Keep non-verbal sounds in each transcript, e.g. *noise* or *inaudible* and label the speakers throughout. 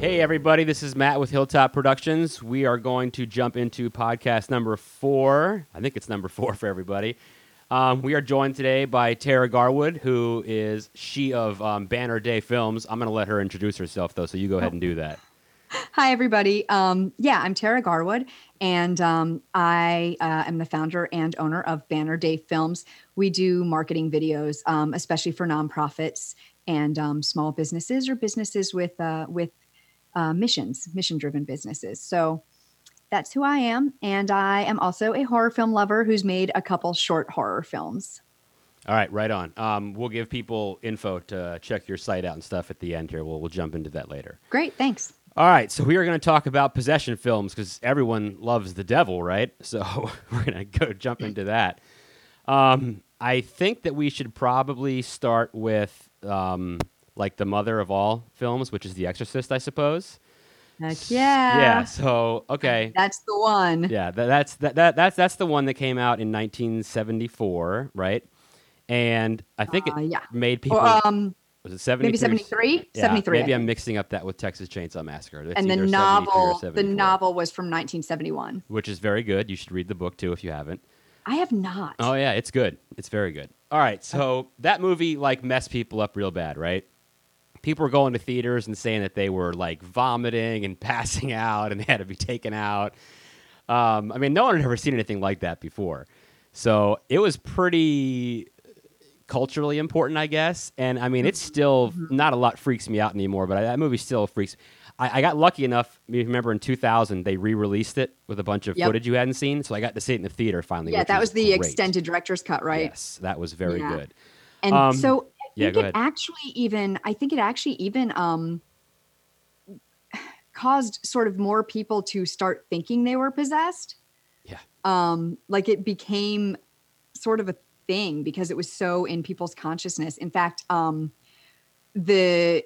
Speaker 1: Hey, everybody, this is Matt with Hilltop Productions. We are going to jump into podcast number four. I think it's number four for everybody. Um, we are joined today by Tara Garwood, who is she of um, Banner Day Films. I'm going to let her introduce herself, though, so you go ahead and do that.
Speaker 2: Hi, everybody. Um, yeah, I'm Tara Garwood, and um, I uh, am the founder and owner of Banner Day Films. We do marketing videos, um, especially for nonprofits and um, small businesses or businesses with uh, with uh, missions, mission-driven businesses. So that's who I am, and I am also a horror film lover who's made a couple short horror films.
Speaker 1: All right, right on. Um, we'll give people info to check your site out and stuff at the end here. We'll, we'll jump into that later.
Speaker 2: Great, thanks.
Speaker 1: All right, so we are going to talk about possession films because everyone loves the devil, right? *laughs* So *laughs* we're going to go jump into that. Um, I think that we should probably start with um, like the mother of all films, which is The Exorcist, I suppose.
Speaker 2: Heck yeah.
Speaker 1: Yeah. So okay. *laughs*
Speaker 2: That's the one.
Speaker 1: Yeah, that, that's that, that that's that's the one that came out in 1974, right? And I think it
Speaker 2: Uh, yeah.
Speaker 1: made people.
Speaker 2: Or, um,
Speaker 1: was it 73?
Speaker 2: maybe 73?
Speaker 1: Yeah,
Speaker 2: 73.
Speaker 1: Maybe I'm mixing up that with Texas Chainsaw Massacre. It's
Speaker 2: and the
Speaker 1: either 73 or
Speaker 2: novel, the novel was from 1971.
Speaker 1: which is very good. You should read the book too if you haven't.
Speaker 2: I have not.
Speaker 1: Oh yeah, it's good. It's very good. All right, so that movie like messed people up real bad, right? People were going to theaters and saying that they were like vomiting and *laughs* passing out and they had to be taken out. Um, I mean, no one had ever seen anything like that before, so it was pretty culturally important, I guess. And I mean, it's still not a lot freaks me out anymore, but I, that movie still freaks. I, I got lucky enough. Remember in 2000 they re-released it with a bunch of
Speaker 2: Yep.
Speaker 1: footage you hadn't seen, so I got to see it in the theater finally.
Speaker 2: yeah, that was the
Speaker 1: great.
Speaker 2: extended director's cut, right?
Speaker 1: Yes, that was very
Speaker 2: Yeah.
Speaker 1: good.
Speaker 2: And
Speaker 1: Um,
Speaker 2: so
Speaker 1: yeah, go
Speaker 2: it
Speaker 1: ahead.
Speaker 2: actually even I think it actually even um caused sort of more people to start thinking they were possessed.
Speaker 1: Yeah.
Speaker 2: Um like it became sort of a thing because it was so in people's consciousness. In fact, um the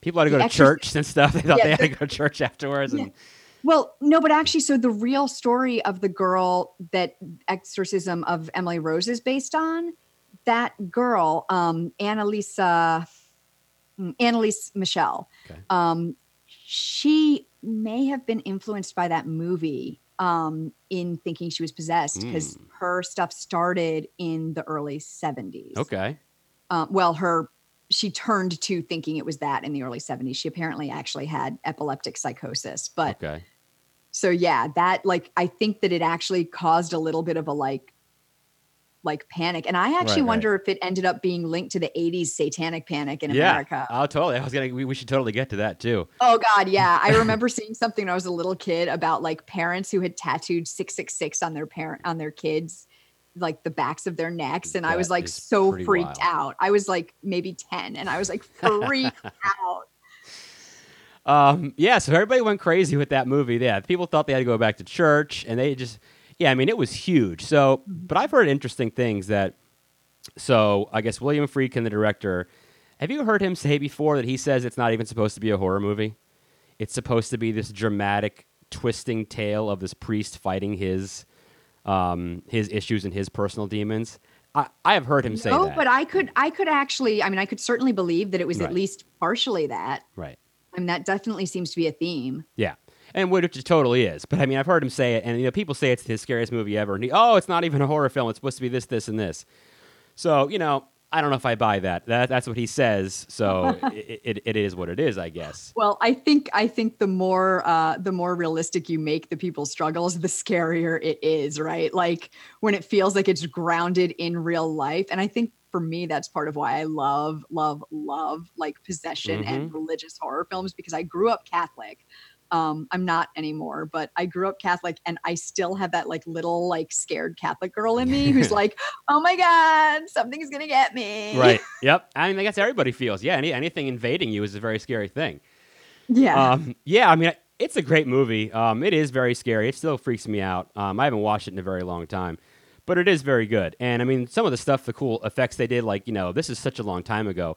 Speaker 1: People had to go to
Speaker 2: Exorcist-
Speaker 1: church and stuff. *laughs* They thought
Speaker 2: Yeah,
Speaker 1: they had
Speaker 2: the-
Speaker 1: to go to church afterwards. And
Speaker 2: Well, no, but actually, so the real story of the girl that Exorcism of Emily Rose is based on, that girl, um, Annalisa, mm, Anneliese Michel,
Speaker 1: Okay.
Speaker 2: um, she may have been influenced by that movie um, in thinking she was possessed because
Speaker 1: Mm.
Speaker 2: her stuff started in the early 70s.
Speaker 1: okay,
Speaker 2: Uh, well, her she turned to thinking it was that in the early 70s. She apparently actually had epileptic psychosis, but
Speaker 1: okay,
Speaker 2: so yeah that like i think that it actually caused a little bit of a like like panic and i actually
Speaker 1: Right, right.
Speaker 2: wonder if it ended up being linked to the 80s satanic panic in
Speaker 1: yeah.
Speaker 2: america
Speaker 1: Oh, totally. I was gonna. We, we should totally get to that too.
Speaker 2: oh god yeah *laughs* i remember seeing something when i was a little kid about like parents who had tattooed 666 on their parent on their kids like the backs of their necks and i was like so freaked
Speaker 1: wild.
Speaker 2: out i was like maybe 10 and i was like *laughs* freaked out
Speaker 1: Um, yeah. So everybody went crazy with that movie. Yeah, people thought they had to go back to church, and they just. Yeah, I mean, it was huge. So, but I've heard interesting things that. So I guess William Friedkin, the director, have you heard him say before that he says it's not even supposed to be a horror movie? It's supposed to be this dramatic, twisting tale of this priest fighting his, um, his issues and his personal demons. I, I have heard him say that.
Speaker 2: no but i could i could actually i mean i could certainly believe that it was
Speaker 1: Right.
Speaker 2: at least partially that
Speaker 1: right.
Speaker 2: I mean, that definitely seems to be a theme.
Speaker 1: Yeah. And which it totally is. But I mean, I've heard him say it, and you know, people say it's his scariest movie ever. And he, oh, it's not even a horror film. It's supposed to be this, this, and this. So you know, I don't know if I buy that. that that's what he says. So *laughs* it, it, it is what it is, I guess.
Speaker 2: Well, I think I think the more uh, the more realistic you make the people's struggles, the scarier it is, right? Like when it feels like it's grounded in real life. And I think for me, that's part of why I love, love, love like possession and religious horror films because I grew up Catholic. Um, I'm not anymore, but I grew up Catholic and I still have that like little like scared Catholic girl in me who's *laughs* like, oh my God, something's gonna get me.
Speaker 1: Right. *laughs* Yep. I mean, I guess everybody feels. Yeah. Any, anything invading you is a very scary thing.
Speaker 2: Yeah.
Speaker 1: Um, yeah. I mean, it's a great movie. Um, it is very scary. It still freaks me out. Um, I haven't watched it in a very long time, but it is very good. And I mean, some of the stuff, the cool effects they did, like you know, this is such a long time ago.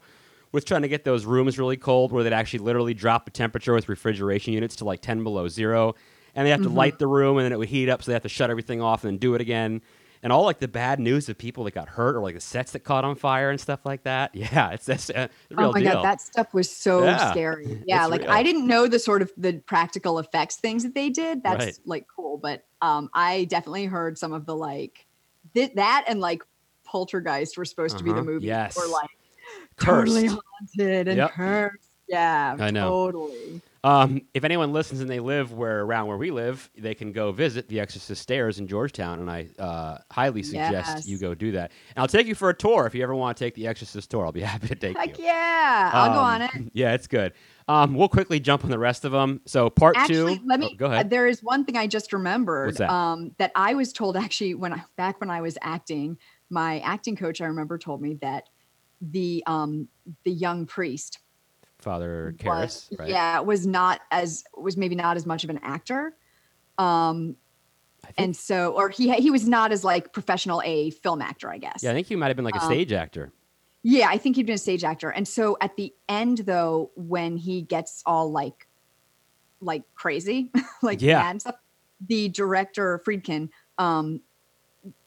Speaker 1: With trying to get those rooms really cold, where they'd actually literally drop the temperature with refrigeration units to like ten below zero, and they have to light the room, and then it would heat up, so they have to shut everything off and then do it again. and all like the bad news of people that got hurt or like the sets that caught on fire and stuff like that. *laughs* Yeah, it's that's a real
Speaker 2: oh my
Speaker 1: deal.
Speaker 2: god, that stuff was so
Speaker 1: Yeah,
Speaker 2: scary. *laughs* Yeah, like
Speaker 1: real.
Speaker 2: I didn't know the sort of the practical effects things that they did. That's
Speaker 1: Right.
Speaker 2: like cool, but um, I definitely heard some of the like th- that and like Poltergeist were supposed to be the
Speaker 1: Uh-huh,
Speaker 2: movie
Speaker 1: yes.
Speaker 2: or like totally haunted and
Speaker 1: Yep.
Speaker 2: cursed. Yeah,
Speaker 1: I know.
Speaker 2: totally.
Speaker 1: Um, if anyone listens and they live where around where we live, they can go visit the Exorcist Stairs in Georgetown, and I uh, highly suggest
Speaker 2: Yes.
Speaker 1: you go do that. And I'll take you for a tour if you ever want to take the Exorcist tour. I'll be *laughs* happy to take
Speaker 2: Heck
Speaker 1: you.
Speaker 2: yeah, I'll go
Speaker 1: Um,
Speaker 2: on it. *laughs*
Speaker 1: Yeah, it's good. Um, we'll quickly jump on the rest of them. So part
Speaker 2: Actually,
Speaker 1: two.
Speaker 2: let
Speaker 1: oh,
Speaker 2: me.
Speaker 1: go
Speaker 2: uh,
Speaker 1: ahead.
Speaker 2: there is one thing I just remembered.
Speaker 1: What's that?
Speaker 2: Um, that I was told actually when I back when I was acting, my acting coach I remember told me that the um the young priest
Speaker 1: Father
Speaker 2: was-
Speaker 1: right?
Speaker 2: yeah was not as was maybe not as much of an actor. Um, and so or he he was not as like professional a film actor, I guess.
Speaker 1: yeah, I think he might have been like a
Speaker 2: um,
Speaker 1: stage actor.
Speaker 2: Yeah, I think he'd been a stage actor. And so at the end though, when he gets all like like crazy, *laughs* like
Speaker 1: Yeah.
Speaker 2: stuff, the director Friedkin um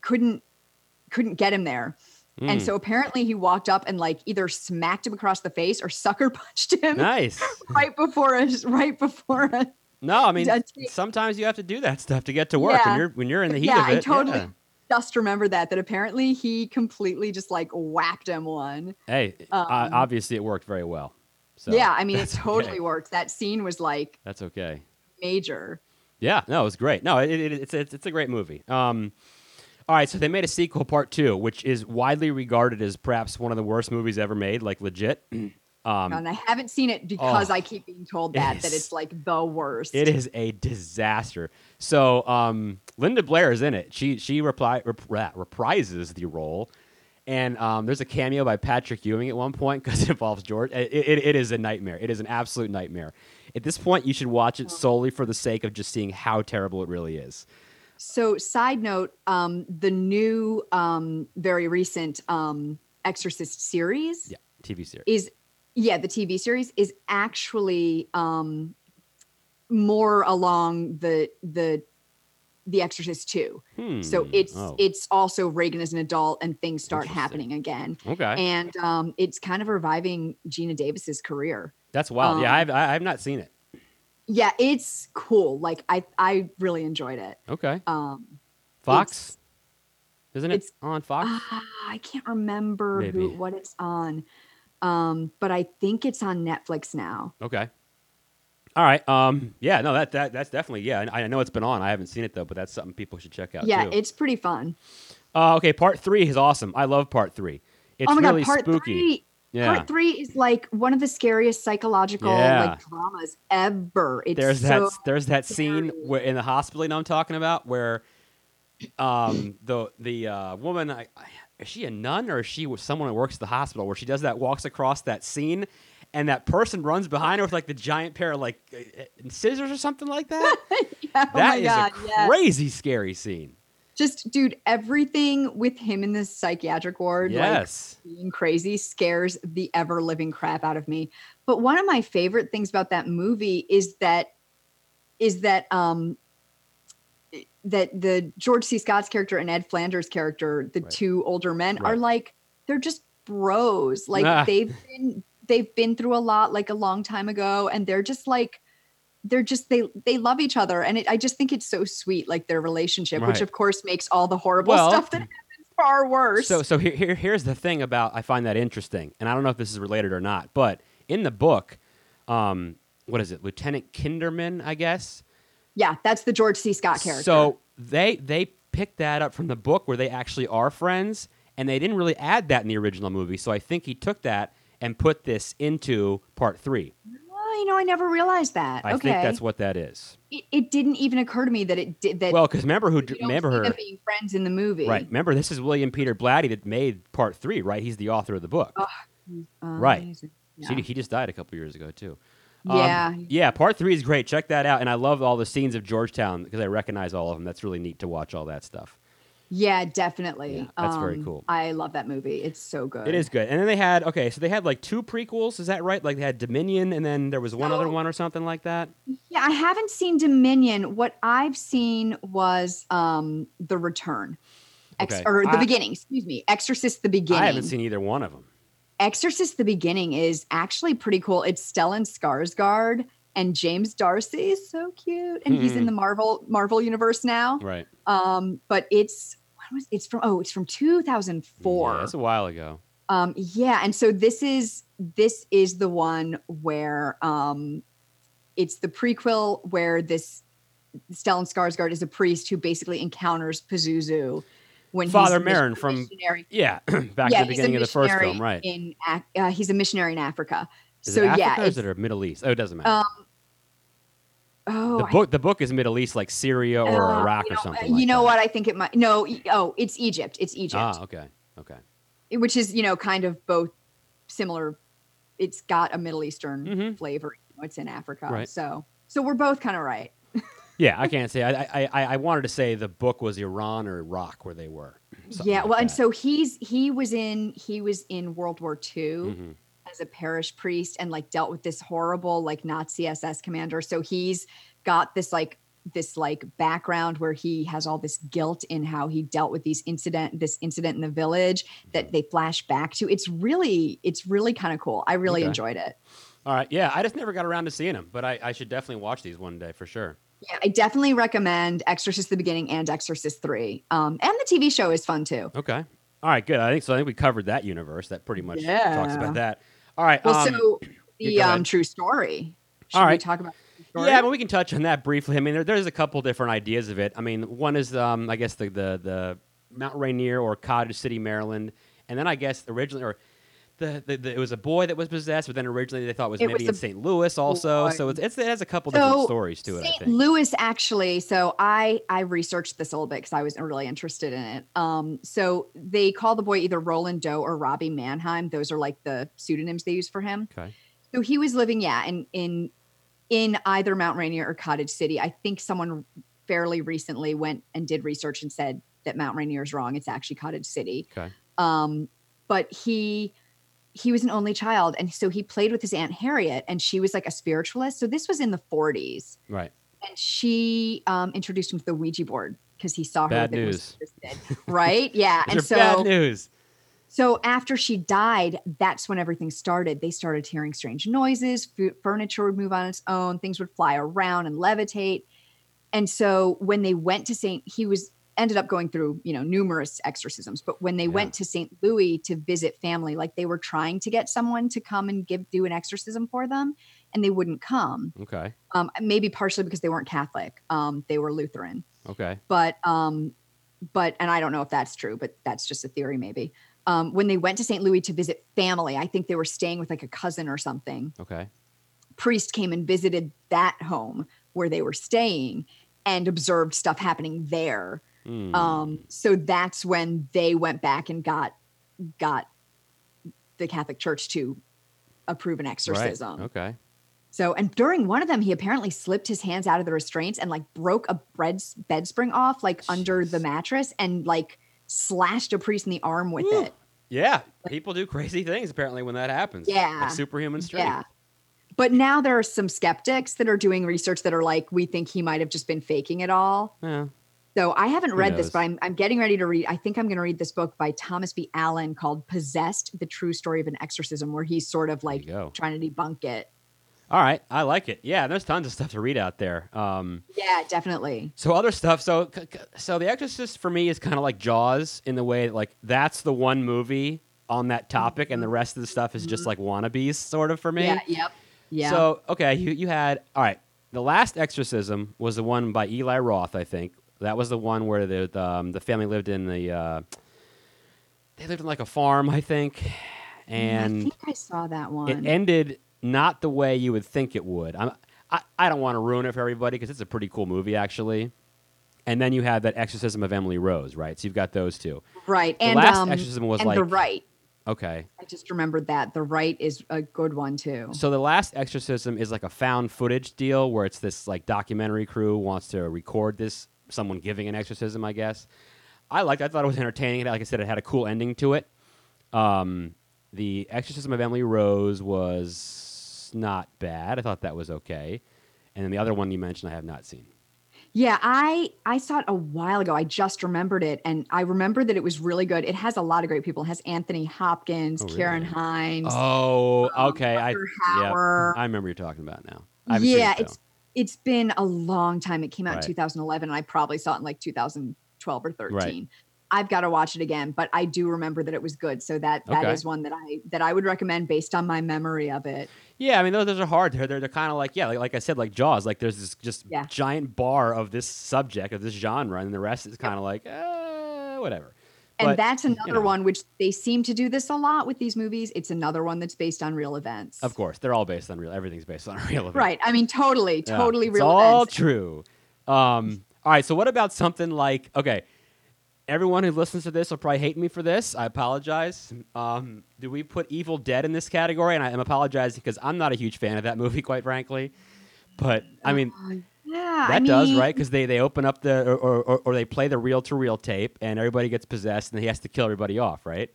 Speaker 2: couldn't couldn't get him there. And
Speaker 1: Mm,
Speaker 2: so apparently he walked up and like either smacked him across the face or sucker *laughs* punched him
Speaker 1: nice. *laughs*
Speaker 2: right before us, right before us.
Speaker 1: No, I mean sometimes you have to do that stuff to get to work,
Speaker 2: Yeah.
Speaker 1: and you're when you're in the heat
Speaker 2: Yeah,
Speaker 1: of
Speaker 2: I
Speaker 1: it.
Speaker 2: totally-
Speaker 1: yeah.
Speaker 2: Just remember that that apparently he completely just like whacked him one.
Speaker 1: Hey, uh,
Speaker 2: Um,
Speaker 1: obviously it worked very well. So
Speaker 2: yeah, I mean it *laughs* totally
Speaker 1: okay.
Speaker 2: worked. That scene was like
Speaker 1: That's okay.
Speaker 2: major.
Speaker 1: Yeah, no, it was great. No, it, it, it's, it's it's a great movie. Um, all right, so they made a sequel, part two, which is widely regarded as perhaps one of the worst movies ever made, like legit. *clears throat* Um,
Speaker 2: and I haven't seen it because
Speaker 1: oh,
Speaker 2: I keep being told
Speaker 1: it
Speaker 2: that that it's like the worst.
Speaker 1: it is a disaster. So um, Linda Blair is in it. She she reply, rep, reprises the role, and um, there's a cameo by Patrick Ewing at one point *laughs* because it involves George. It, it, it is a nightmare. It is an absolute nightmare. At this point, you should watch it solely for the sake of just seeing how terrible it really is.
Speaker 2: So, side note, um, the new, um, very recent um, Exorcist series
Speaker 1: Yeah, TV series.
Speaker 2: is, yeah, the TV series is actually um, more along the the the Exorcist two.
Speaker 1: Hmm.
Speaker 2: So it's
Speaker 1: Oh,
Speaker 2: it's also Regan as an adult and things start happening again,
Speaker 1: okay.
Speaker 2: and um, it's kind of reviving Geena Davis's career.
Speaker 1: That's wild. yeah,
Speaker 2: um,
Speaker 1: I've I've not seen it.
Speaker 2: Yeah, it's cool. Like I I really enjoyed it.
Speaker 1: Okay,
Speaker 2: Um,
Speaker 1: Fox, isn't it on Fox?
Speaker 2: Ah, I can't remember who what it's on. Um, but I think it's on Netflix now.
Speaker 1: Okay. All right. Um. Yeah. No. That that that's definitely. Yeah. I I know it's been on. I haven't seen it though, but that's something people should check out.
Speaker 2: yeah,
Speaker 1: Too.
Speaker 2: it's pretty fun.
Speaker 1: Uh, okay. Part three is awesome. I love part three. It's
Speaker 2: oh my
Speaker 1: really
Speaker 2: god, part
Speaker 1: spooky.
Speaker 2: three.
Speaker 1: Yeah.
Speaker 2: Part three is like one of the scariest psychological
Speaker 1: Yeah.
Speaker 2: like dramas ever. It's
Speaker 1: there's
Speaker 2: so
Speaker 1: that there's that scene where in the hospital you know I'm talking about? Where um the the uh, woman I, I- is she a nun or is she someone who works at the hospital? Where she does that walks across that scene and that person runs behind her with like the giant pair of like uh, uh, scissors or something like that? *laughs*
Speaker 2: Yeah, oh
Speaker 1: That
Speaker 2: my
Speaker 1: is
Speaker 2: god,
Speaker 1: a crazy scary scene
Speaker 2: Just dude, everything with him in the psychiatric ward, like
Speaker 1: yes
Speaker 2: being crazy scares the ever living crap out of me. But one of my favorite things about that movie is that is that um that the George C. Scott's character and Ed Flanders' character, the
Speaker 1: Right.
Speaker 2: two older men, are like they're just bros. Like
Speaker 1: Ah.
Speaker 2: they've been they've been through a lot like a long time ago, and they're just like they're just they they love each other, and it, I just think it's so sweet, like their relationship,
Speaker 1: Right.
Speaker 2: which of course makes all the horrible
Speaker 1: Well,
Speaker 2: stuff that happens far worse.
Speaker 1: So, so here, here, here's the thing about I find that interesting, and I don't know if this is related or not, but in the book, um, what is it, Lieutenant Kinderman, I guess.
Speaker 2: yeah, that's the George C. Scott character.
Speaker 1: So they they picked that up from the book where they actually are friends, and they didn't really add that in the original movie. So I think he took that and put this into part three.
Speaker 2: Oh, you know, I never realized that.
Speaker 1: I
Speaker 2: okay,
Speaker 1: think that's what that is.
Speaker 2: it, it didn't even occur to me that it did that.
Speaker 1: Well, because remember who remember her
Speaker 2: being friends in the movie,
Speaker 1: right? Remember this is William Peter Blatty that made part three, right? He's the author of the book. Right.
Speaker 2: Amazing.
Speaker 1: So
Speaker 2: Yeah.
Speaker 1: he, he just died a couple years ago too. Um,
Speaker 2: Yeah.
Speaker 1: yeah. Part three is great. Check that out. And I love all the scenes of Georgetown because I recognize all of them. That's really neat to watch all that stuff.
Speaker 2: Yeah, definitely.
Speaker 1: Yeah, that's very
Speaker 2: Um,
Speaker 1: cool.
Speaker 2: I love that movie. It's so good.
Speaker 1: It is good. And then they had okay, so they had like two prequels. Is that right? Like they had Dominion, and then there was one other one or something like that.
Speaker 2: Yeah, I haven't seen Dominion. What I've seen was um The Return. Ex-
Speaker 1: Okay.
Speaker 2: or the
Speaker 1: I-
Speaker 2: beginning, excuse me. Exorcist the beginning.
Speaker 1: I haven't seen either one of them.
Speaker 2: Exorcist the beginning is actually pretty cool. It's Stellan Skarsgård and James D'Arcy is so cute. And he's in
Speaker 1: Mhm.
Speaker 2: the Marvel Marvel universe now.
Speaker 1: Right.
Speaker 2: Um, but it's when was it's from oh, it's from 2004.
Speaker 1: Yeah, that's a while ago.
Speaker 2: Um, yeah, and so this is this is the one where um it's the prequel where this Stellan Skarsgård is a priest who basically encounters Pazuzu when
Speaker 1: Father
Speaker 2: he's
Speaker 1: Merrin from-
Speaker 2: missionary.
Speaker 1: Yeah, *clears throat* back
Speaker 2: yeah,
Speaker 1: at the beginning of the first film, right?
Speaker 2: In uh, he's a missionary in Africa.
Speaker 1: Is
Speaker 2: so
Speaker 1: it Africa
Speaker 2: yeah,
Speaker 1: or is it Middle East? Oh, it doesn't matter.
Speaker 2: um, oh,
Speaker 1: the
Speaker 2: I-
Speaker 1: book, the book is Middle East, like Syria or
Speaker 2: uh,
Speaker 1: Iraq or something.
Speaker 2: uh,
Speaker 1: like
Speaker 2: you know
Speaker 1: that.
Speaker 2: what? I think it might. No, oh, it's Egypt. It's Egypt.
Speaker 1: Ah, okay, okay.
Speaker 2: which is you know kind of both similar it's got a middle eastern
Speaker 1: Mhm.
Speaker 2: flavor you know, it's in africa
Speaker 1: Right.
Speaker 2: so so we're both kind of right
Speaker 1: Yeah, I can't say. I, I, I, I wanted to say the book was Iran or Iraq where they were. Something
Speaker 2: yeah
Speaker 1: like
Speaker 2: well and so he's he was in he was in world war ii
Speaker 1: Mhm.
Speaker 2: As a parish priest and like dealt with this horrible like nazi ss commander so he's got this like this like background where he has all this guilt in how he dealt with these incident this incident in the village that they flash back to it's really it's really kind of cool i really
Speaker 1: Okay.
Speaker 2: enjoyed it
Speaker 1: All right, yeah, I just never got around to seeing them, but I, I should definitely watch these one day for sure.
Speaker 2: Yeah, I definitely recommend Exorcist the Beginning and Exorcist 3. Um, and the TV show is fun too.
Speaker 1: Okay. All right, good. I think so. I think we covered that universe. That pretty much
Speaker 2: yeah.
Speaker 1: talks about that. All right.
Speaker 2: Well,
Speaker 1: um,
Speaker 2: so the um, true story. Should
Speaker 1: All
Speaker 2: we talk about story?
Speaker 1: Yeah, but we can touch on that briefly. I mean, there, there's a couple different ideas of it. I mean, one is, um, I guess, the, the the Mount Rainier or Cottage City, Maryland, and then I guess originally, or the, the, the it was a boy that was possessed, but then originally they thought it was
Speaker 2: It
Speaker 1: maybe
Speaker 2: was
Speaker 1: in St. Louis also.
Speaker 2: boy.
Speaker 1: So it's, it's it has a couple different stories to it. I
Speaker 2: St. Louis actually. So I I researched this a little bit because I was really interested in it. Um, so they call the boy either Roland Doe or Robbie Mannheim. Those are like the pseudonyms they use for him.
Speaker 1: Okay.
Speaker 2: So he was living, yeah, in in in either Mount Rainier or Cottage City. I think someone fairly recently went and did research and said that Mount Rainier is wrong. It's actually Cottage City.
Speaker 1: Okay.
Speaker 2: Um, but he he was an only child, and so he played with his aunt Harriet, and she was like a spiritualist. So this was in the 40s,
Speaker 1: Right.
Speaker 2: and she um, introduced him to the Ouija board because he saw her
Speaker 1: Bad
Speaker 2: with it, was
Speaker 1: news.
Speaker 2: right? *laughs* Yeah, and so
Speaker 1: bad news.
Speaker 2: so after she died, that's when everything started. They started hearing strange noises, fu- furniture would move on its own, things would fly around and levitate. And so when they went to St. he was ended up going through, you know, numerous exorcisms, but when they
Speaker 1: Yeah.
Speaker 2: went to St. Louis to visit family, like they were trying to get someone to come and give do an exorcism for them and they wouldn't come.
Speaker 1: Okay.
Speaker 2: Um maybe partially because they weren't Catholic. Um they were Lutheran
Speaker 1: Okay.
Speaker 2: but um but and i don't know if that's true but that's just a theory maybe um when they went to st louis to visit family i think they were staying with like a cousin or something
Speaker 1: Okay.
Speaker 2: priest came and visited that home where they were staying and observed stuff happening there
Speaker 1: Hmm.
Speaker 2: um so that's when they went back and got got the catholic church to approve an exorcism
Speaker 1: Right. Okay.
Speaker 2: so, and during one of them, he apparently slipped his hands out of the restraints and like broke a bread bed spring off like under the mattress and like slashed a priest in the arm with
Speaker 1: Woo.
Speaker 2: it.
Speaker 1: Yeah. People do crazy things apparently when that happens.
Speaker 2: Yeah.
Speaker 1: Like superhuman strength.
Speaker 2: Yeah. But now there are some skeptics that are doing research that are like, we think he might have just been faking it all.
Speaker 1: Yeah.
Speaker 2: So I haven't
Speaker 1: Who
Speaker 2: read this, but I'm, I'm getting ready to read. I think I'm going to read this book by Thomas B. Allen called Possessed The True Story of an Exorcism, where he's sort of like trying to debunk it.
Speaker 1: All right. I like it. Yeah. There's tons of stuff to read out there. Um,
Speaker 2: Yeah, definitely.
Speaker 1: So other stuff. So so The Exorcist for me is kind of like Jaws in the way that, like that's the one movie on that topic, and the rest of the stuff is just like wannabes, sort of for me.
Speaker 2: Yeah. Yep. Yeah.
Speaker 1: So okay, you you had all right. The last exorcism was the one by Eli Roth, I think. That was the one where the the, um, the family lived in the uh, they lived in like a farm, I think,
Speaker 2: Mm, I
Speaker 1: and
Speaker 2: think I saw that one.
Speaker 1: it ended not the way you would think it would. I'm, I I don't want to ruin it for everybody because it's a pretty cool movie actually. And then you have that Exorcism of Emily Rose, right? So you've got those two.
Speaker 2: Right.
Speaker 1: The
Speaker 2: and
Speaker 1: last
Speaker 2: um,
Speaker 1: exorcism was
Speaker 2: and
Speaker 1: like
Speaker 2: the Rite.
Speaker 1: okay.
Speaker 2: I just remembered that. The Rite is a good one too.
Speaker 1: So the last exorcism is like a found footage deal where it's this like documentary crew wants to record this someone giving an exorcism, I guess. I liked. it. I thought it was entertaining. Like I said, it had a cool ending to it. Um, the Exorcism of Emily Rose was not bad. I thought that was okay. And then the other one you mentioned, I have not seen.
Speaker 2: Yeah, I I saw it a while ago. I just remembered it, and I remember that it was really good. It has a lot of great people. It has Anthony Hopkins,
Speaker 1: Oh, Ciarán?
Speaker 2: Hinds,
Speaker 1: Oh,
Speaker 2: um,
Speaker 1: okay. I yeah, I remember you're talking about now.
Speaker 2: Yeah,
Speaker 1: it,
Speaker 2: it's it's been a long time. It came out
Speaker 1: Right.
Speaker 2: in 2011, and I probably saw it in like 2012 or 13.
Speaker 1: Right.
Speaker 2: I've got to watch it again, but I do remember that it was good. So that that is
Speaker 1: Okay.
Speaker 2: one that I that I would recommend based on my memory of it.
Speaker 1: Yeah, I mean those, those are hard. They're they're, they're kind of like yeah, like, like I said, like Jaws. Like there's this just
Speaker 2: Yeah.
Speaker 1: giant bar of this subject of this genre, and the rest is kind of like uh, whatever.
Speaker 2: And
Speaker 1: But,
Speaker 2: that's another
Speaker 1: know.
Speaker 2: one which they seem to do this a lot with these movies. It's another one that's based on real events.
Speaker 1: Of course, they're all based on real. Everything's based on *laughs* real events.
Speaker 2: Right. I mean, totally,
Speaker 1: Yeah,
Speaker 2: totally
Speaker 1: it's
Speaker 2: real
Speaker 1: all
Speaker 2: events.
Speaker 1: true. Um, all right. So what about something like okay? Everyone who listens to this will probably hate me for this. I apologize. Um, do we put Evil Dead in this category? And I am apologizing because I'm not a huge fan of that *laughs* movie, quite frankly. But I mean,
Speaker 2: Uh, yeah,
Speaker 1: that
Speaker 2: I mean,
Speaker 1: does right because they they open up the or, or, or, they play the reel to reel tape and everybody gets possessed and he has to kill everybody off, right?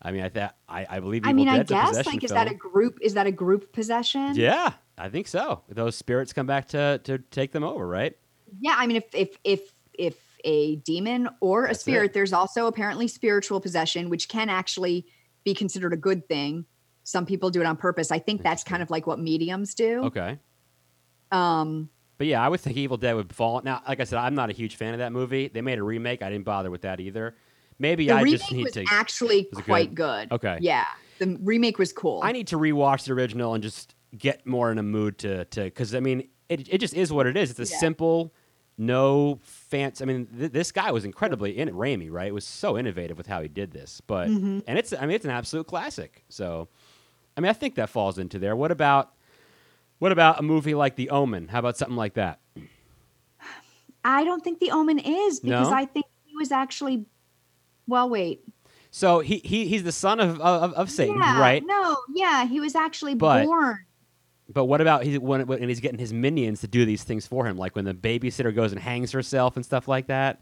Speaker 1: I mean, I th- I, I believe.
Speaker 2: I mean, I
Speaker 1: Dead's a
Speaker 2: guess like is
Speaker 1: film.
Speaker 2: that a group? Is that a group possession?
Speaker 1: Yeah, I think so. Those spirits come back to to take them over, right?
Speaker 2: Yeah, I mean, if if if if a demon or a
Speaker 1: That's
Speaker 2: spirit,
Speaker 1: it.
Speaker 2: there's also apparently spiritual possession, which can actually be considered a good thing. Some people do it on purpose. I think that's kind of like what mediums do.
Speaker 1: Okay.
Speaker 2: Um,
Speaker 1: But yeah, I would think Evil Dead would fall. Now, like I said, I'm not a huge fan of that movie. They made a remake. I didn't bother with that either. Maybe
Speaker 2: the
Speaker 1: I just need to.
Speaker 2: actually
Speaker 1: Was
Speaker 2: quite good?
Speaker 1: Okay.
Speaker 2: Yeah, the remake was cool.
Speaker 1: I need to rewatch the original and just get more in a mood to to because I mean it it just is what it is. It's a
Speaker 2: Yeah.
Speaker 1: simple, no fancy. I mean th- this guy was incredibly in. Raimi, right? It was so innovative with how he did this, but
Speaker 2: Mhm.
Speaker 1: and it's I mean it's an absolute classic. So, I mean I think that falls into there. What about what about a movie like The Omen? How about something like that?
Speaker 2: I don't think the Omen is because
Speaker 1: No?
Speaker 2: I think he was actually. Well, wait.
Speaker 1: So he, he he's the son of of, of Satan,
Speaker 2: yeah,
Speaker 1: right?
Speaker 2: No, yeah, he was actually
Speaker 1: But-
Speaker 2: born.
Speaker 1: But what about he, when, when and he's getting his minions to do these things for him, like when the babysitter goes and hangs herself and stuff like that?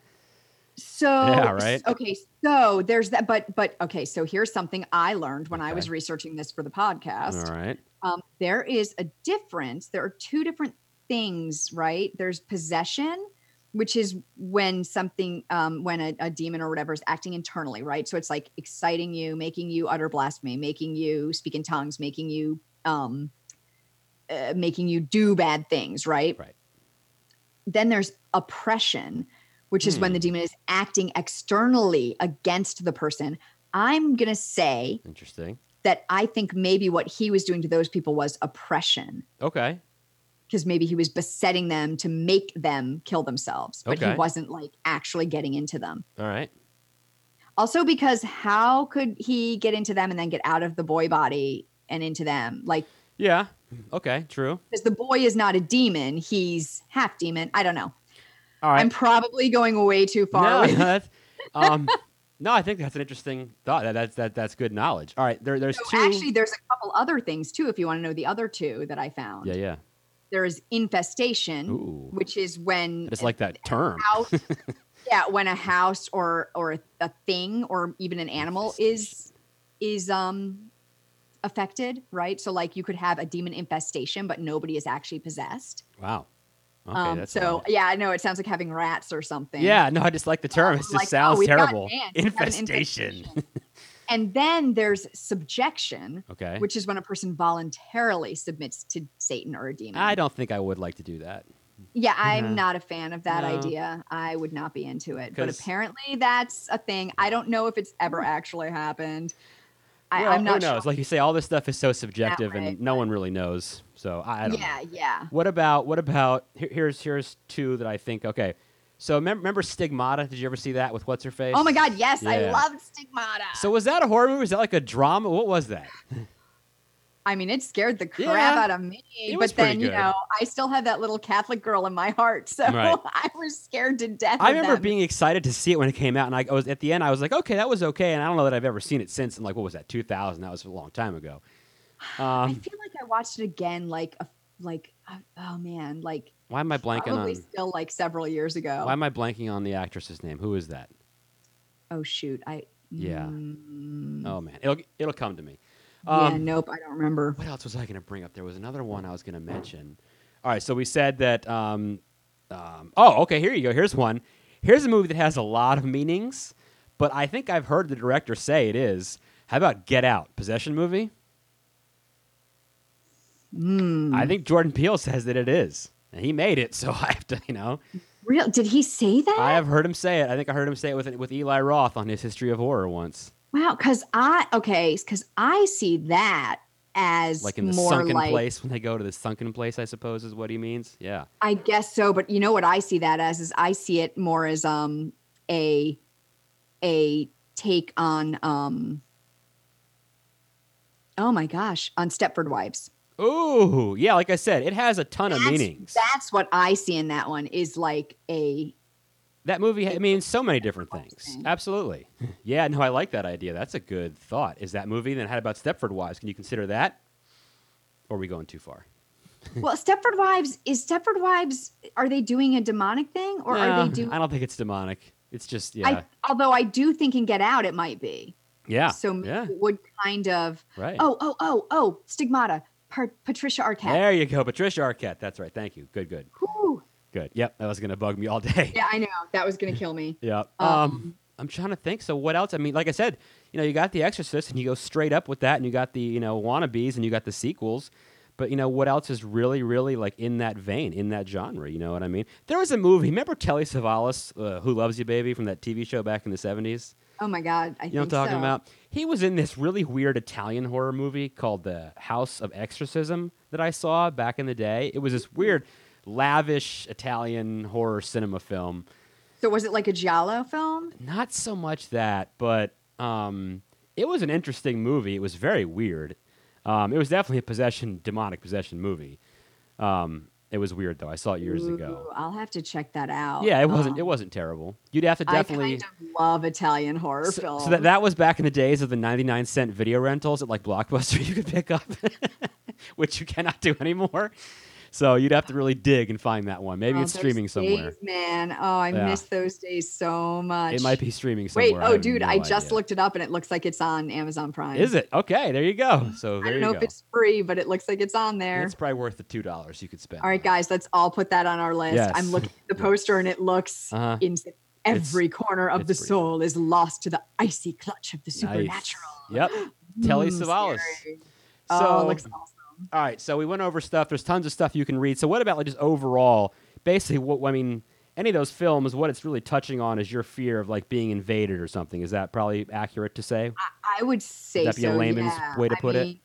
Speaker 2: So
Speaker 1: Yeah, right?
Speaker 2: Okay, so there's that, but but okay, so here's something I learned when I was researching this for the podcast.
Speaker 1: All right.
Speaker 2: Um, there is a difference. There are two different things, right? There's possession, which is when something, um, when a, a demon or whatever is acting internally, right? So it's like exciting you, making you utter blasphemy, making you speak in tongues, making you, um, uh, making you do bad things, right?
Speaker 1: Right.
Speaker 2: Then there's oppression, which is when
Speaker 1: Hmm.
Speaker 2: the demon is acting externally against the person. I'm gonna say
Speaker 1: Interesting.
Speaker 2: that I think maybe what he was doing to those people was oppression
Speaker 1: Okay.
Speaker 2: because maybe he was besetting them to make them kill themselves, but
Speaker 1: Okay.
Speaker 2: he wasn't like actually getting into them.
Speaker 1: All right.
Speaker 2: Also, because how could he get into them and then get out of the boy body and into them? Like,
Speaker 1: Yeah. Okay. True.
Speaker 2: because the boy is not a demon, he's half demon. I don't know.
Speaker 1: All right.
Speaker 2: I'm probably going way too far.
Speaker 1: no, *laughs* *laughs* um, no, I think that's an interesting thought. That, that's that that's good knowledge. All right. There there's
Speaker 2: So
Speaker 1: two.
Speaker 2: actually, there's a couple other things too. If you want to know the other two that I found,
Speaker 1: yeah. Yeah.
Speaker 2: there is infestation,
Speaker 1: Ooh.
Speaker 2: which is when
Speaker 1: it's like that term.
Speaker 2: house *laughs* yeah when a house or or a, a thing or even an animal is is um affected right so like you could have a demon infestation but nobody is actually possessed
Speaker 1: Wow. Okay.
Speaker 2: um so
Speaker 1: odd.
Speaker 2: yeah i know it sounds like having rats or something
Speaker 1: Yeah. No, I just like the term. It just
Speaker 2: Like, oh,
Speaker 1: sounds
Speaker 2: we've
Speaker 1: terrible.
Speaker 2: have an
Speaker 1: Infestation.
Speaker 2: and then there's subjection
Speaker 1: okay.
Speaker 2: which is when a person voluntarily submits to satan or a demon
Speaker 1: I don't think I would like to do that.
Speaker 2: Yeah, I'm
Speaker 1: Yeah.
Speaker 2: not a fan of that
Speaker 1: No.
Speaker 2: idea. I would not be into it. But apparently that's a thing. I don't know if it's ever actually happened. I,
Speaker 1: well,
Speaker 2: I'm not
Speaker 1: who knows?
Speaker 2: sure.
Speaker 1: Like you say, all this stuff is so subjective, and no one really knows. So I, I don't know.
Speaker 2: yeah, yeah.
Speaker 1: What about what about here, here's here's two that I think okay. So mem- remember Stigmata? Did you ever see that with what's her face?
Speaker 2: Oh my God, yes, I loved Stigmata.
Speaker 1: So was that a horror movie? Was that like a drama? What was that? *laughs*
Speaker 2: I mean, it scared the crap
Speaker 1: Yeah,
Speaker 2: out of me. But then,
Speaker 1: pretty
Speaker 2: you know, I still have that little Catholic girl in my heart. *laughs* So
Speaker 1: Right. *laughs*
Speaker 2: I was scared to death.
Speaker 1: I remember
Speaker 2: them.
Speaker 1: being excited to see it when it came out, and I, I was at the end. I was like, okay, that was okay, and I don't know that I've ever seen it since. And like, what was that? 2000? That was a long time ago. *sighs*
Speaker 2: I
Speaker 1: Um,
Speaker 2: feel like I watched it again, like, a, like, uh, oh man, like
Speaker 1: why am I blanking
Speaker 2: probably
Speaker 1: on?
Speaker 2: still like several years ago.
Speaker 1: Why am I blanking on the actress's name? Who is that?
Speaker 2: oh shoot, I.
Speaker 1: Yeah.
Speaker 2: Mm,
Speaker 1: Oh man, it'll it'll come to me.
Speaker 2: yeah,
Speaker 1: Um,
Speaker 2: nope, I don't remember.
Speaker 1: What else was I going to bring up? There was another one I was going to mention. All right, so we said that um, Um, oh, okay. Here you go. Here's one. Here's a movie that has a lot of meanings, but I think I've heard the director say it is. How about Get Out? Possession movie?
Speaker 2: Hmm.
Speaker 1: I think Jordan Peele says that it is. And he made it, *laughs* so I have to, you know.
Speaker 2: Real? Did he say that?
Speaker 1: I have heard him say it. I think I heard him say it with with Eli Roth on his History of Horror once.
Speaker 2: wow. Because I okay. Because I see that as
Speaker 1: Like in the
Speaker 2: more
Speaker 1: sunken
Speaker 2: like
Speaker 1: place when they go to the sunken place, I suppose is what he means. Yeah.
Speaker 2: I guess so. But you know what I see that as is I see it more as um a a take on um oh my gosh on Stepford Wives.
Speaker 1: Ooh, yeah, like I said, it has a ton of meanings.
Speaker 2: That's what I see in that one is like a
Speaker 1: That movie ha- means so many different things.
Speaker 2: thing.
Speaker 1: Absolutely. *laughs* Yeah, no, I like that idea. That's a good thought. Is that movie then how about Stepford Wives? Can you consider that? Or are we going too far? *laughs*
Speaker 2: well Stepford Wives is Stepford Wives are they doing a demonic thing or are they doing
Speaker 1: I don't think it's demonic. It's just yeah.
Speaker 2: I although I do think in Get Out it might be.
Speaker 1: yeah.
Speaker 2: So
Speaker 1: yeah.
Speaker 2: it would kind of
Speaker 1: Right.
Speaker 2: oh oh oh oh stigmata Patricia Arquette.
Speaker 1: There you go. Patricia Arquette. That's right. Thank you. Good, good.
Speaker 2: Whew.
Speaker 1: Good. Yep. That was going to bug me all day.
Speaker 2: Yeah, I know that was gonna kill me. *laughs*
Speaker 1: Yeah. Um,
Speaker 2: Um,
Speaker 1: I'm trying to think. So what else? I mean, like I said, you know, you got The Exorcist, and you go straight up with that, and you got the you know wannabes, and you got the sequels. But you know what else is really, really like in that vein, in that genre? You know what I mean? There was a movie. Remember Telly Savalas, uh, "Who Loves You, Baby" from that TV show back in the '70s?
Speaker 2: Oh my god, I
Speaker 1: You know what I'm talking
Speaker 2: so.
Speaker 1: about? He was in this really weird Italian horror movie called The House of Exorcism that I saw back in the day. It was this weird, lavish Italian horror cinema film.
Speaker 2: So was it like a giallo film?
Speaker 1: Not so much that, but um, it was an interesting movie. It was very weird. Um, it was definitely a possession, demonic possession movie. Um, it was weird though. I saw it years ago.
Speaker 2: I'll have to check that out.
Speaker 1: Yeah, it wasn't.
Speaker 2: Um,
Speaker 1: It wasn't terrible. You'd have to definitely.
Speaker 2: I kind of love Italian horror
Speaker 1: So,
Speaker 2: films.
Speaker 1: so that, that was back in the days of the 99 cent video rentals at like Blockbuster *laughs* you could pick up, *laughs* which you cannot do anymore. So you'd have to really dig and find that one. Maybe
Speaker 2: Oh,
Speaker 1: it's streaming somewhere.
Speaker 2: days, man. Oh, I
Speaker 1: Yeah.
Speaker 2: miss those days so much.
Speaker 1: It might be streaming
Speaker 2: Wait,
Speaker 1: somewhere. I
Speaker 2: oh,
Speaker 1: have
Speaker 2: dude,
Speaker 1: no
Speaker 2: I just
Speaker 1: idea.
Speaker 2: looked it up and it looks like it's on Amazon Prime.
Speaker 1: Is it okay? There you go. So there I
Speaker 2: don't know
Speaker 1: you
Speaker 2: if it's free, but it looks like it's on there.
Speaker 1: It's probably worth the two dollars you could spend.
Speaker 2: All right, guys, let's all put that on our list.
Speaker 1: Yes.
Speaker 2: I'm looking at the *laughs* poster and it looks
Speaker 1: Uh-huh.
Speaker 2: insane. Every corner of the
Speaker 1: pretty
Speaker 2: soul is lost to the icy clutch of the
Speaker 1: Nice.
Speaker 2: supernatural.
Speaker 1: Yep. Telly
Speaker 2: Mm,
Speaker 1: Savalas.
Speaker 2: scary.
Speaker 1: So
Speaker 2: oh, it looks awesome.
Speaker 1: All right, so we went over stuff. There's tons of stuff you can read. So what about like just overall? Basically, what I mean, any of those films, what it's really touching on is your fear of like being invaded or something. Is that probably accurate to say?
Speaker 2: I would say
Speaker 1: that be a layman's
Speaker 2: yeah.
Speaker 1: way to
Speaker 2: I
Speaker 1: put it?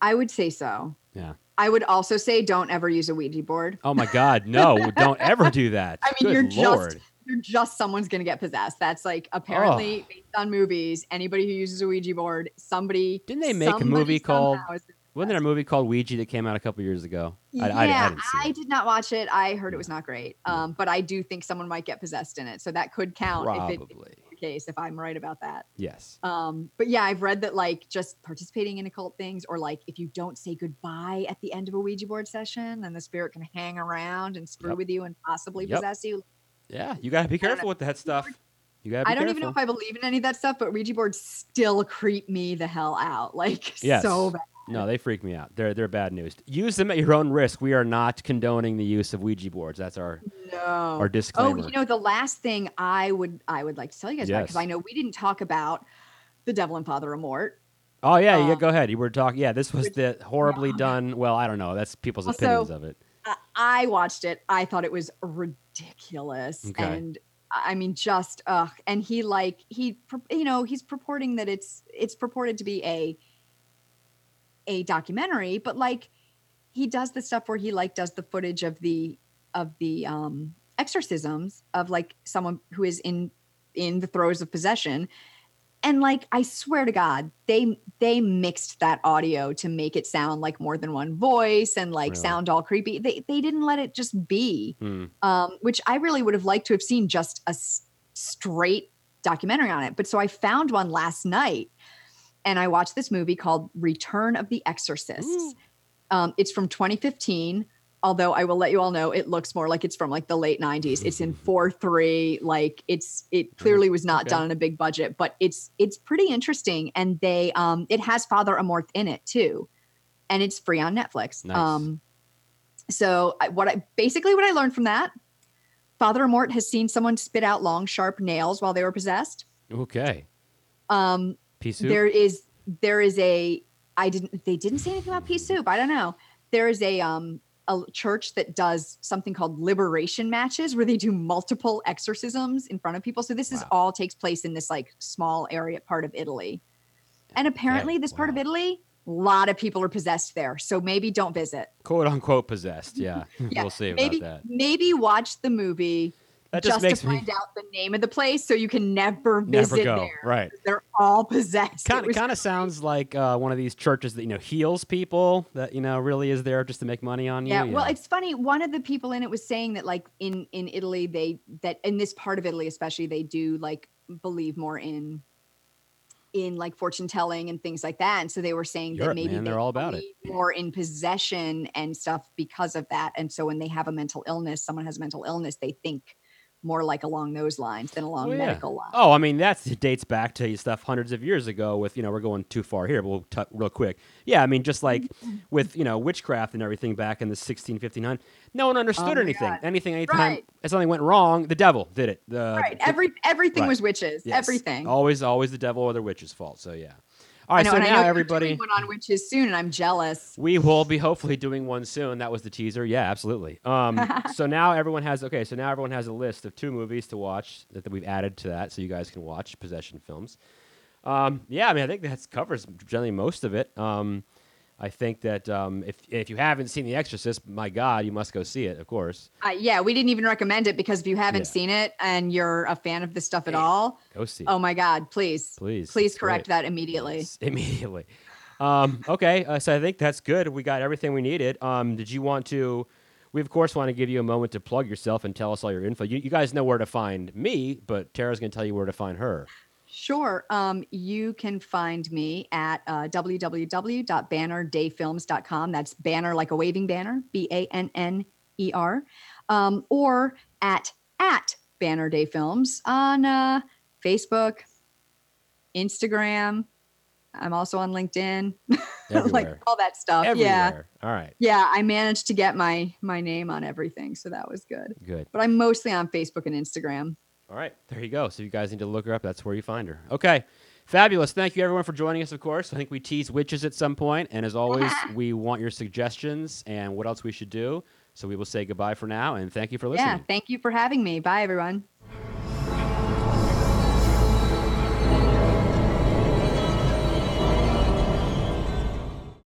Speaker 2: I would say so.
Speaker 1: Yeah.
Speaker 2: I would also say don't ever use a Ouija board.
Speaker 1: Oh my God, no! *laughs* don't ever do that.
Speaker 2: I mean,
Speaker 1: Good
Speaker 2: you're
Speaker 1: Lord.
Speaker 2: just you're just someone's gonna get possessed. That's like apparently oh. based on movies. Anybody who uses a Ouija board, somebody
Speaker 1: Didn't they make a movie called- Wasn't there a movie called Ouija that came out a couple years ago? I, I- I
Speaker 2: yeah,
Speaker 1: didn't see it.
Speaker 2: did not watch it. I heard it was not great. Um, but I do think someone might get possessed in it, so that could count if it's
Speaker 1: Probably.
Speaker 2: the case. If I'm right about that.
Speaker 1: Yes.
Speaker 2: Um, but yeah, I've read that like just participating in occult things, or like if you don't say goodbye at the end of a Ouija board session, then the spirit can hang around and screw
Speaker 1: Yep.
Speaker 2: with you and possibly
Speaker 1: Yep.
Speaker 2: possess you.
Speaker 1: Yeah, you gotta be careful with that stuff. You gotta. Be
Speaker 2: I don't even know if. I believe in any of that stuff, but Ouija boards still creep me the hell out. Like *laughs*
Speaker 1: Yes.
Speaker 2: so bad.
Speaker 1: No, they freak me out. They're they're bad news. Use them at your own risk. We are not condoning the use of Ouija boards. That's our
Speaker 2: No.
Speaker 1: our disclaimer.
Speaker 2: Oh, you know, the last thing I would I would like to tell you guys about because I know we didn't talk about the Devil and Father Amorth.
Speaker 1: oh yeah, yeah.
Speaker 2: um,
Speaker 1: Go ahead. You were talking. Yeah, this was the horribly
Speaker 2: yeah.
Speaker 1: done. Well, I don't know. That's people's
Speaker 2: Also,
Speaker 1: opinions of it.
Speaker 2: I, I watched it. I thought it was ridiculous,
Speaker 1: Okay.
Speaker 2: and I mean, just ugh. And he like he, you know, he's purporting that it's it's purported to be a a documentary, but like he does the stuff where he like does the footage of the of the um exorcisms of like someone who is in in the throes of possession and like i swear to god they they mixed that audio to make it sound like more than one voice and like
Speaker 1: Really?
Speaker 2: sound all creepy they they didn't let it just be
Speaker 1: Hmm.
Speaker 2: um which i really would have liked to have seen just a s- straight documentary on it but so i found one last night and i watched this movie called return of the exorcists
Speaker 1: Ooh.
Speaker 2: um, it's from 2015 although i will let you all know it looks more like it's from like the late 90s it's in *laughs* 4-3 like it's it clearly was not
Speaker 1: Okay.
Speaker 2: done on a big budget but it's it's pretty interesting and they um it has father amorth in it too and it's free on netflix
Speaker 1: Nice.
Speaker 2: um so I, what i basically what i learned from that Father Amorth has seen someone spit out long, sharp nails while they were possessed.
Speaker 1: Okay.
Speaker 2: Um,
Speaker 1: Pea soup.
Speaker 2: there is there is a I didn't they didn't say anything about pea soup. I don't know. There is a um a church that does something called liberation matches where they do multiple exorcisms in front of people. So this is all takes place in this like small area part of Italy. And apparently this part of. Italy, a lot of people are possessed there. So maybe don't visit.
Speaker 1: Quote unquote possessed. Yeah. *laughs*
Speaker 2: Yeah,
Speaker 1: we'll see
Speaker 2: Maybe
Speaker 1: about that.
Speaker 2: maybe watch the movie
Speaker 1: That
Speaker 2: just,
Speaker 1: just,
Speaker 2: to
Speaker 1: me
Speaker 2: find out the name of the place so you can never visit never
Speaker 1: go.
Speaker 2: there.
Speaker 1: Right.
Speaker 2: They're all possessed.
Speaker 1: Kind of, kind of sounds like uh, one of these churches that you know heals people. That you know really is there just to make money on you.
Speaker 2: yeah
Speaker 1: you
Speaker 2: well it's funny one of the people in it was saying that like in in italy they that in this part of italy especially they do like believe more in in like fortune telling and things like that and so they were saying
Speaker 1: Europe,
Speaker 2: that maybe
Speaker 1: man,
Speaker 2: they
Speaker 1: they're all about it.
Speaker 2: believe more in possession and stuff because of that and so when they have a mental illness someone has a mental illness they think more like along those lines than along
Speaker 1: Well, yeah.
Speaker 2: medical lines
Speaker 1: Oh, I mean that's it dates back to stuff hundreds of years ago. With you know we're going too far here, but we'll t- real quick. Yeah, I mean just like
Speaker 2: Mm-hmm.
Speaker 1: with you know witchcraft and everything back in the 1659, no one understood
Speaker 2: Oh
Speaker 1: anything.
Speaker 2: God.
Speaker 1: Anything, anytime
Speaker 2: Right.
Speaker 1: something went wrong, the devil did it. The,
Speaker 2: right
Speaker 1: the-
Speaker 2: every everything
Speaker 1: right.
Speaker 2: was witches
Speaker 1: yes.
Speaker 2: everything
Speaker 1: Always, always the devil or the witch's fault. So yeah. All
Speaker 2: I know,
Speaker 1: so
Speaker 2: and I know
Speaker 1: now everybody.
Speaker 2: doing one on witches soon and i'm jealous
Speaker 1: We will be hopefully doing one soon. That was the teaser. Yeah, absolutely. Um, *laughs* so now everyone has okay. So now everyone has a list of two movies to watch that, that we've added to that, so you guys can watch possession films. Um, yeah, I mean, I think that covers generally most of it. Um, I think that um, if if you haven't seen The Exorcist, my God, you must go see it. Of course,
Speaker 2: Uh, yeah, we didn't even recommend it because if you haven't
Speaker 1: Yeah.
Speaker 2: seen it and you're a fan of this stuff at all,
Speaker 1: go see.
Speaker 2: oh my God, please,
Speaker 1: please,
Speaker 2: please correct
Speaker 1: great.
Speaker 2: that immediately.
Speaker 1: Yes, *laughs* immediately. Um, okay, uh, so I think that's good. We got everything we needed. Um, did you want to? We of course want to give you a moment to plug yourself and tell us all your info. You, you guys know where to find me, but Tara's going to tell you where to find her.
Speaker 2: Sure. Um, you can find me at uh, www.bannerdayfilms.com. That's banner like a waving banner, B A N N E R, um, or at at Banner Day Films on uh, Facebook, Instagram. I'm also on LinkedIn, *laughs* like all that stuff.
Speaker 1: Everywhere.
Speaker 2: Yeah.
Speaker 1: All right.
Speaker 2: Yeah, I managed to get my my name on everything, so that was good.
Speaker 1: Good.
Speaker 2: But I'm mostly on Facebook and Instagram.
Speaker 1: All right. There you go. So if you guys need to look her up. That's where you find her. Okay. Fabulous. Thank you everyone for joining us, of course. I think we tease witches at some point, And as always, we want your suggestions and what else we should do. So we will say goodbye for now and thank you for listening.
Speaker 2: Yeah, thank you for having me. Bye, everyone.